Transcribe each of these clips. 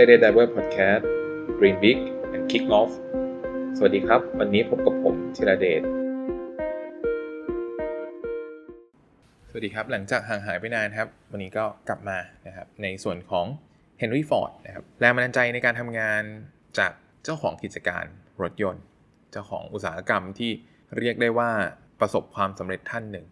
Career Diver Podcast Dream Big and Kick Off สวัสดีครับ วันนี้พบกับผมธีระเดช สวัสดีครับ หลังจากห่างหายไปนานครับ วันนี้ก็กลับมานะครับ ในส่วนของ Henry Ford นะครับ แรงบันดาลใจในการทำงานจากเจ้าของกิจการรถยนต์ เจ้าของอุตสาหกรรมที่เรียกได้ว่าประสบความสำเร็จท่านหนึ่ง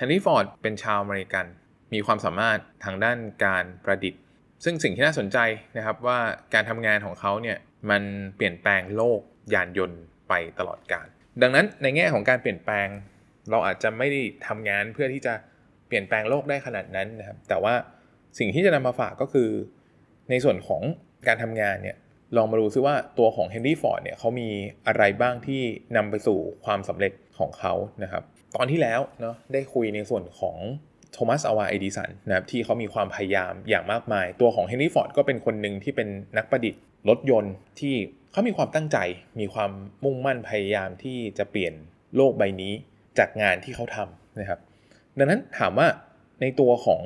Henry Ford เป็นชาวอเมริกัน มีความสามารถทางด้านการประดิษฐ์ ซึ่งสิ่งที่น่าสนใจนะครับว่าการทำงานของเขาเนี่ยมันเปลี่ยนแปลงโลกยานยนต์ไปตลอดกาลดังนั้นในแง่ของการเปลี่ยนแปลง เราอาจจะไม่ได้ทำงานเพื่อที่จะเปลี่ยนแปลงโลกได้ขนาดนั้นนะครับแต่ว่าสิ่งที่จะนำมาฝากก็คือ ในส่วนของการทำงานเนี่ยลองมาดูซิว่าตัวของเฮนรี่ฟอร์ดเนี่ยเขามีอะไรบ้างที่นำไปสู่ความสำเร็จของเขานะครับตอนที่แล้วเนาะได้คุยในส่วนของ โทมัสอัลวาเอดิสันนะครับที่เขามีความพยายามอย่างมากมาย ตัวของเฮนรี่ฟอร์ดก็เป็นคนหนึ่งที่เป็นนักประดิษฐ์รถยนต์ที่เขามีความตั้งใจ มีความมุ่งมั่นพยายามที่จะเปลี่ยนโลกใบนี้จากงานที่เขาทำนะครับ ดังนั้นถามว่าในตัวของ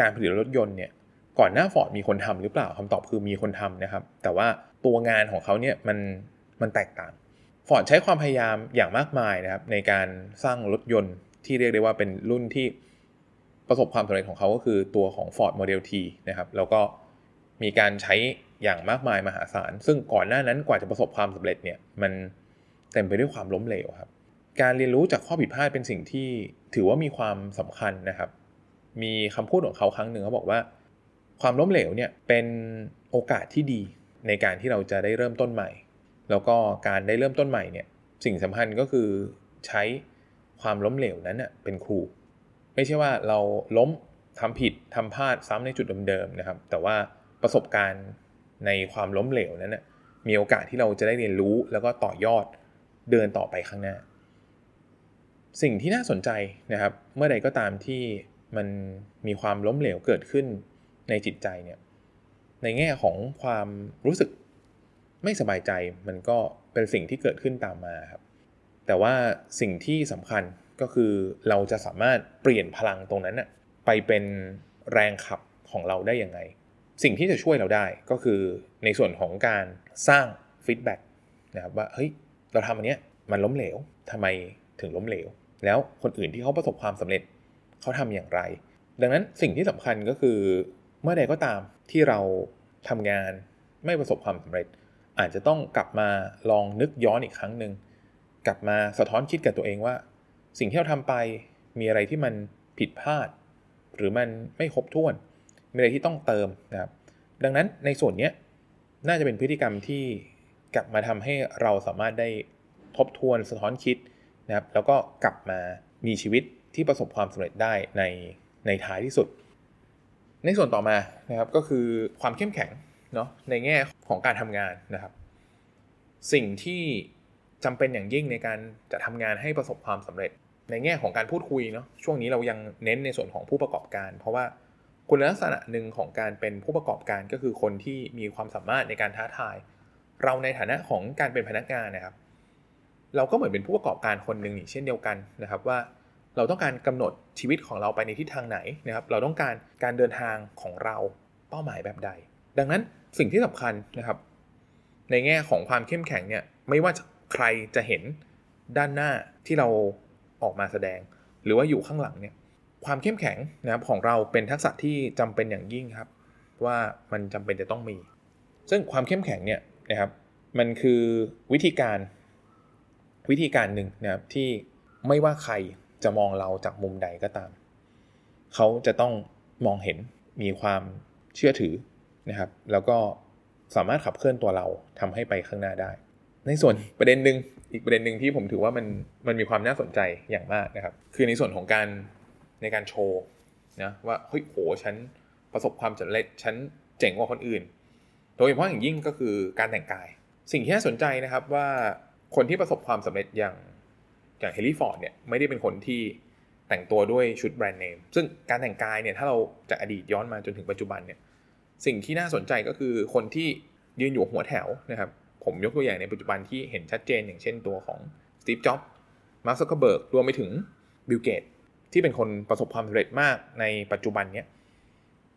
การผลิตรถยนต์เนี่ยก่อนหน้าฟอร์ดมีคนทำหรือเปล่าคำตอบคือมีคนทำนะครับ แต่ว่าตัวงานของเขาเนี่ยมันมันแตกต่างฟอร์ดใช้ความพยายามอย่างมากมายนะครับในการสร้างรถยนต์ที่เรียกได้ว่าเป็นรุ่นที่ ประสบความสำเร็จของเขาก็คือตัวของ Ford Model T นะครับ แล้วก็มีการใช้อย่างมากมายมหาศาล ซึ่งก่อนหน้านั้นกว่าจะประสบความสำเร็จเนี่ย มันเต็มไปด้วยความล้มเหลวครับ การเรียนรู้จากข้อผิดพลาดเป็นสิ่งที่ถือว่ามีความสำคัญนะครับ มีคำพูดของเขาครั้งหนึ่งเขาบอกว่า ความล้มเหลวเนี่ยเป็นโอกาสที่ดีในการที่เราจะได้เริ่มต้นใหม่ แล้วก็การได้เริ่มต้นใหม่เนี่ย สิ่งสำคัญก็คือใช้ความล้มเหลวนั้นเน่ยเป็นครู ไม่ใช่ว่าเราล้มทำผิดทำพลาดซ้ำในจุดเดิมๆนะครับ แต่ว่าประสบการณ์ในความล้มเหลวนั้นน่ยมีโอกาสที่เราจะได้เรียนรู้แล้วก็ต่อยอดเดินต่อไปข้างหน้า สิ่งที่น่าสนใจนะครับ เมื่อใดก็ตามที่มันมีความล้มเหลวเกิดขึ้นในจิตใจเนี่ยในแง่ของความรู้สึกไม่สบายใจมันก็เป็นสิ่งที่เกิดขึ้นตามมาครับ แต่ว่าสิ่งที่สำคัญ ก็คือเราจะสามารถเปลี่ยนพลังตรงนั้นน่ะไปเป็นแรงขับของเราได้ยังไง สิ่งที่จะช่วยเราได้ก็คือในส่วนของการสร้างฟีดแบ็กนะครับว่าเฮ้ยเราทำอันเนี้ยมันล้มเหลวทำไมถึงล้มเหลว แล้วคนอื่นที่เขาประสบความสำเร็จเขาทำอย่างไร ดังนั้นสิ่งที่สำคัญก็คือเมื่อใดก็ตามที่เราทำงานไม่ประสบความสำเร็จ อาจจะต้องกลับมาลองนึกย้อนอีกครั้งหนึ่งกลับมาสะท้อนคิดกับตัวเองว่า สิ่งที่เราทำไปมีอะไรที่มันผิดพลาด หรือมันไม่ครบถ้วน มีอะไรที่ต้องเติมนะครับ ดังนั้นในส่วนนี้น่าจะเป็นพฤติกรรมที่กลับมาทำให้เราสามารถได้ทบทวนสะท้อนคิดนะครับ แล้วก็กลับมามีชีวิตที่ประสบความสำเร็จได้ในในท้ายที่สุด ในส่วนต่อมานะครับก็คือความเข้มแข็งเนาะในแง่ของการทำงานนะครับ สิ่งที่จำเป็นอย่างยิ่งในการจะทำงานให้ประสบความสำเร็จ ในแง่ของการพูดคุยเนาะช่วงนี้เรายังเน้นในส่วนของผู้ประกอบการ เพราะว่าคุณลักษณะหนึ่งของการเป็นผู้ประกอบการก็คือคนที่มีความสามารถในการท้าทาย เราในฐานะของการเป็นพนักงานนะครับ เราก็เหมือนเป็นผู้ประกอบการคนหนึ่งเช่นเดียวกันนะครับว่าเราต้องการกำหนดชีวิตของเราไปในทิศทางไหนนะครับ เราต้องการการเดินทางของเราเป้าหมายแบบใด ดังนั้นสิ่งที่สำคัญนะครับ ในแง่ของความเข้มแข็งเนี่ยไม่ว่าใครจะเห็นด้านหน้าที่เรา ออกมาแสดง หรือว่าอยู่ข้างหลังเนี่ยความเข้มแข็งนะครับของเราเป็นทักษะที่จำเป็นอย่างยิ่งครับ ว่ามันจำเป็นจะต้องมี ซึ่งความเข้มแข็งเนี่ยนะครับมันคือวิธีการวิธีการหนึ่งนะครับที่ไม่ว่าใครจะมองเราจากมุมใดก็ตาม เขาจะต้องมองเห็นมีความเชื่อถือนะครับ แล้วก็สามารถขับเคลื่อนตัวเราทำให้ไปข้างหน้าได้ ในส่วนประเด็นหนึ่ง อีกประเด็นหนึ่งที่ผมถือว่ามันมันมีความน่าสนใจอย่างมากนะครับ คือในส่วนของการในการโชว์นะว่าเฮ้ยโหฉันประสบความสำเร็จฉันเจ๋งกว่าคนอื่น โดยเฉพาะอย่างยิ่งก็คือการแต่งกาย สิ่งที่น่าสนใจนะครับว่าคนที่ประสบความสำเร็จอย่างอย่างเฮนรี่ฟอร์ดเนี่ยไม่ได้เป็นคนที่แต่งตัวด้วยชุดแบรนด์เนมซึ่งการแต่งกายเนี่ยถ้าเราจากอดีตย้อนมาจนถึงปัจจุบันเนี่ยสิ่งที่น่าสนใจก็คือคนที่ยืนอยู่หัวแถวนะครับ ผมยกตัวอย่างในปัจจุบันที่เห็นชัดเจน อย่างเช่นตัวของสตีฟจ็อบส์มาร์คซักเคอร์เบิร์กรวมไปถึงบิลเกตส์ที่เป็นคนประสบความสำเร็จมากในปัจจุบันเนี้ย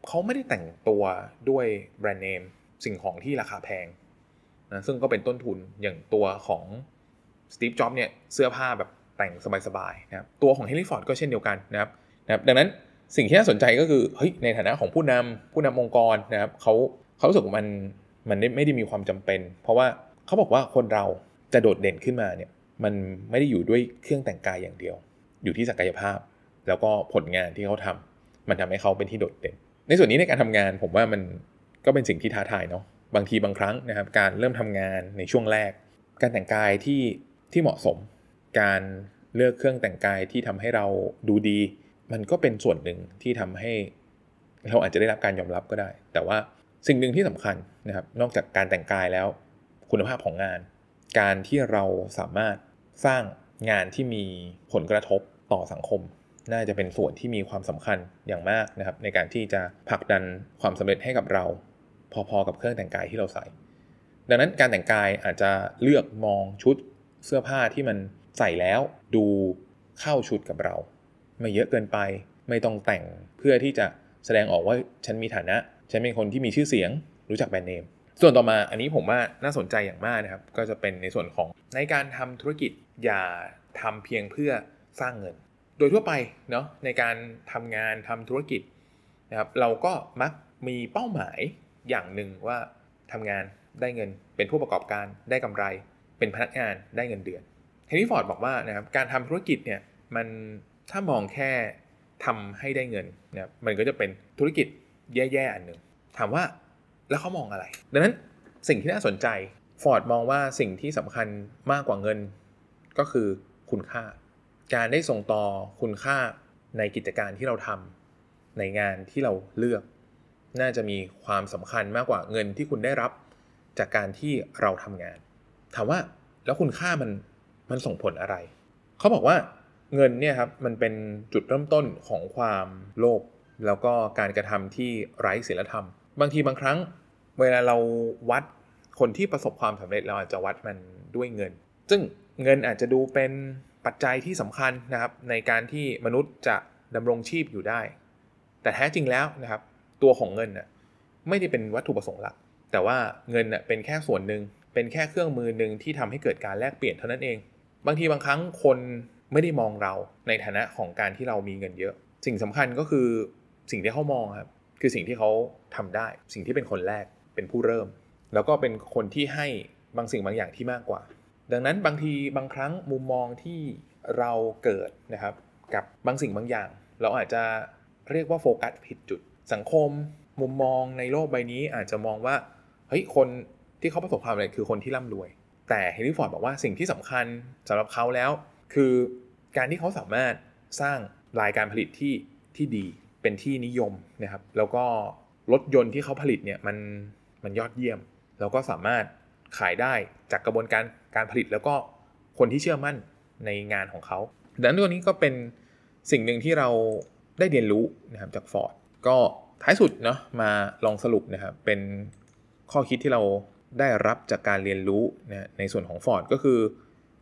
เขาไม่ได้แต่งตัวด้วยแบรนด์เนมสิ่งของที่ราคาแพงนะซึ่งก็เป็นต้นทุนอย่างตัวของสตีฟจ็อบเนี่ยเสื้อผ้าแบบแต่งสบายๆนะครับตัวของเฮนรี่ฟอร์ดก็เช่นเดียวกันนะครับนะครับ ดังนั้นสิ่งที่น่าสนใจก็คือเฮ้ยในฐานะของผู้นำผู้นำองค์กรนะครับเขาเขารู้สึกว่ามัน มันไม่ได้มีความจำเป็น เพราะว่าเขาบอกว่าคนเราจะโดดเด่นขึ้นมาเนี่ยมันไม่ได้อยู่ด้วยเครื่องแต่งกายอย่างเดียว อยู่ที่ศักยภาพ แล้วก็ผลงานที่เขาทำมันทำให้เขาเป็นที่โดดเด่น ในส่วนนี้ในการทำงานผมว่ามันก็เป็นสิ่งที่ท้าทายเนาะบางทีบางครั้งนะครับการเริ่มทำงานในช่วงแรก การแต่งกายที่ที่เหมาะสม การเลือกเครื่องแต่งกายที่ทำให้เราดูดี มันก็เป็นส่วนหนึ่งที่ทำให้ เราอาจจะได้รับการยอมรับก็ได้ แต่ว่า สิ่งหนึ่งที่สำคัญนะครับ นอกจากการแต่งกายแล้ว คุณภาพของงาน การที่เราสามารถสร้างงานที่มีผลกระทบต่อสังคม น่าจะเป็นส่วนที่มีความสำคัญอย่างมากนะครับ ในการที่จะผลักดันความสำเร็จให้กับเรา พอๆกับเครื่องแต่งกายที่เราใส่ ดังนั้นการแต่งกายอาจจะเลือกมองชุดเสื้อผ้าที่มันใส่แล้วดูเข้าชุดกับเรา ไม่เยอะเกินไป ไม่ต้องแต่งเพื่อที่จะแสดงออกว่าฉันมีฐานะ ฉันเป็นคนที่มีชื่อเสียงรู้จักแบรนด์เนม ส่วนต่อมาอันนี้ผมว่าน่าสนใจอย่างมากนะครับ ก็จะเป็นในส่วนของในการทำธุรกิจอย่าทำเพียงเพื่อสร้างเงิน โดยทั่วไปเนาะในการทำงานทำธุรกิจนะครับเราก็มักมีเป้าหมายอย่างหนึ่งว่าทำงานได้เงิน เป็นผู้ประกอบการได้กำไร เป็นพนักงานได้เงินเดือนเฮนรี่ฟอร์ดบอกว่านะครับการทำธุรกิจเนี่ยมันถ้ามองแค่ทำให้ได้เงินนะครับมันก็จะเป็นธุรกิจ แย่ๆอันหนึ่งถามว่าแล้วเขามองอะไร ดังนั้นสิ่งที่น่าสนใจฟอร์ดมองว่าสิ่งที่สำคัญมากกว่าเงิน ก็คือคุณค่า การได้ส่งต่อคุณค่าในกิจการที่เราทำในงานที่เราเลือก น่าจะมีความสำคัญมากกว่าเงินที่คุณได้รับจากการที่เราทำงาน ถามว่าแล้วคุณค่ามันมันส่งผลอะไร เขาบอกว่าเงินเนี่ยครับมันเป็นจุดเริ่มต้นของความโลภ แล้วก็การกระทำที่ไร้ศีลธรรม บางทีบางครั้ง เวลาเราวัดคนที่ประสบความสำเร็จเราอาจจะวัดมันด้วยเงิน ซึ่งเงินอาจจะดูเป็นปัจจัยที่สำคัญนะครับ ในการที่มนุษย์จะดำรงชีพอยู่ได้ แต่แท้จริงแล้วนะครับ ตัวของเงินน่ะไม่ได้เป็นวัตถุประสงค์หลัก แต่ว่าเงินน่ะเป็นแค่ส่วนหนึ่งเป็นแค่เครื่องมือหนึ่งที่ทำให้เกิดการแลกเปลี่ยนเท่านั้นเอง บางทีบางครั้งคนไม่ได้มองเราในฐานะของการที่เรามีเงินเยอะ สิ่งสำคัญก็คือ สิ่งที่เขามองครับคือสิ่งที่เขาทำได้ สิ่งที่เป็นคนแรกเป็นผู้เริ่ม แล้วก็เป็นคนที่ให้บางสิ่งบางอย่างที่มากกว่า ดังนั้นบางทีบางครั้งมุมมองที่เราเกิดนะครับ กับบางสิ่งบางอย่าง เราอาจจะเรียกว่าโฟกัสผิดจุด สังคม มุมมองในโลกใบนี้อาจจะมองว่าเฮ้ยคนที่เขาประสบความสำเร็จคือคนที่ร่ำรวย แต่เฮนรี่ฟอร์ดบอกว่าสิ่งที่สำคัญสำหรับเขาแล้ว คือการที่เขาสามารถสร้างรายการผลิตที่ที่ดี เป็นที่นิยมนะครับ แล้วก็รถยนต์ที่เขาผลิตเนี่ยมันมันยอดเยี่ยม แล้วก็สามารถขายได้จากกระบวนการการผลิตแล้วก็คนที่เชื่อมั่นในงานของเขาดังนั้นตัวนี้ก็เป็นสิ่งหนึ่งที่เราได้เรียนรู้นะครับจากฟอร์ดก็ท้ายสุดเนาะมาลองสรุปนะครับเป็นข้อคิดที่เราได้รับจากการเรียนรู้นะในส่วนของ Ford ก็คือ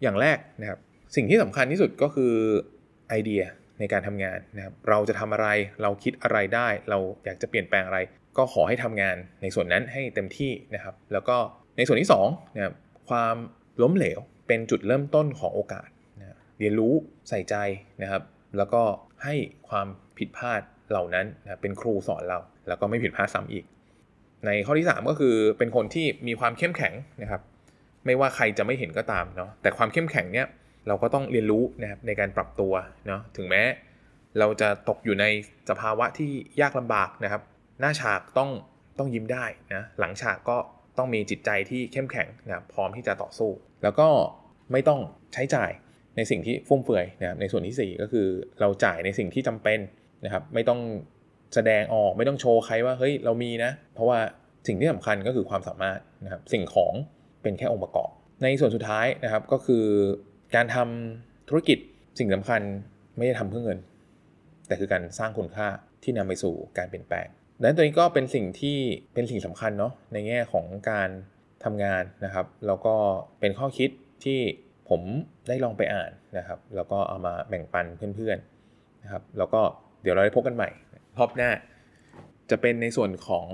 อย่างแรกนะครับสิ่งที่สำคัญที่สุดก็คือไอเดีย ในการทำงานนะครับเราจะทำอะไรเราคิดอะไรได้ เราอยากจะเปลี่ยนแปลงอะไร ก็ขอให้ทำงานในส่วนนั้นให้เต็มที่นะครับ แล้วก็ในส่วนที่2นะครับความล้มเหลวเป็นจุดเริ่มต้นของโอกาสนะเรียนรู้ใส่ใจนะครับ แล้วก็ให้ความผิดพลาดเหล่านั้นนะเป็นครูสอนเรา แล้วก็ไม่ผิดพลาดซ้ำอีก ในข้อที่ 3 ก็คือเป็นคนที่มีความเข้มแข็งนะครับ ไม่ว่าใครจะไม่เห็นก็ตามเนาะแต่ความเข้มแข็งเนี่ย เราก็ต้องเรียนรู้นะครับในการปรับตัวเนาะถึงแม้ เราจะตกอยู่ในสภาวะที่ยากลำบากนะครับ หน้าฉากต้องต้องยิ้มได้นะหลังฉากก็ต้องมีจิตใจที่เข้มแข็งนะพร้อมที่จะต่อสู้ แล้วก็ไม่ต้องใช้จ่ายในสิ่งที่ฟุ่มเฟือยนะครับในส่วนที่ 4 ก็คือเราจ่ายในสิ่งที่จำเป็นนะครับไม่ต้องแสดงออกไม่ต้องโชว์ใครว่าเฮ้ยเรามีนะ เพราะว่าสิ่งที่สำคัญก็คือความสามารถนะครับสิ่งของเป็นแค่องค์ประกอบ ในส่วนสุดท้ายนะครับก็คือ การทำธุรกิจสิ่งสำคัญไม่ได้ทำเพื่อเงิน แต่คือการสร้างคุณค่าที่นำไปสู่การเปลี่ยนแปลงดังนั้นตัวนี้ก็เป็นสิ่งที่เป็นสิ่งสำคัญเนาะในแง่ของการทำงานนะครับ แล้วก็เป็นข้อคิดที่ผมได้ลองไปอ่านนะครับ แล้วก็เอามาแบ่งปันเพื่อนๆนะครับ แล้วก็เดี๋ยวเราได้พบกันใหม่รอบหน้า จะเป็นในส่วนของ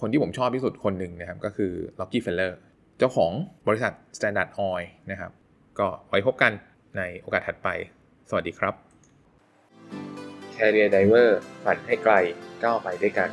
คนที่ผมชอบที่สุดคนหนึ่งนะครับ ก็คือล็อกกี้เฟลเลอร์เจ้าของบริษัท Standard Oil นะครับ ก็ไว้พบกันในโอกาสถัดไป สวัสดีครับ Career Diver ฝันให้ไกลก้าวไปด้วยกัน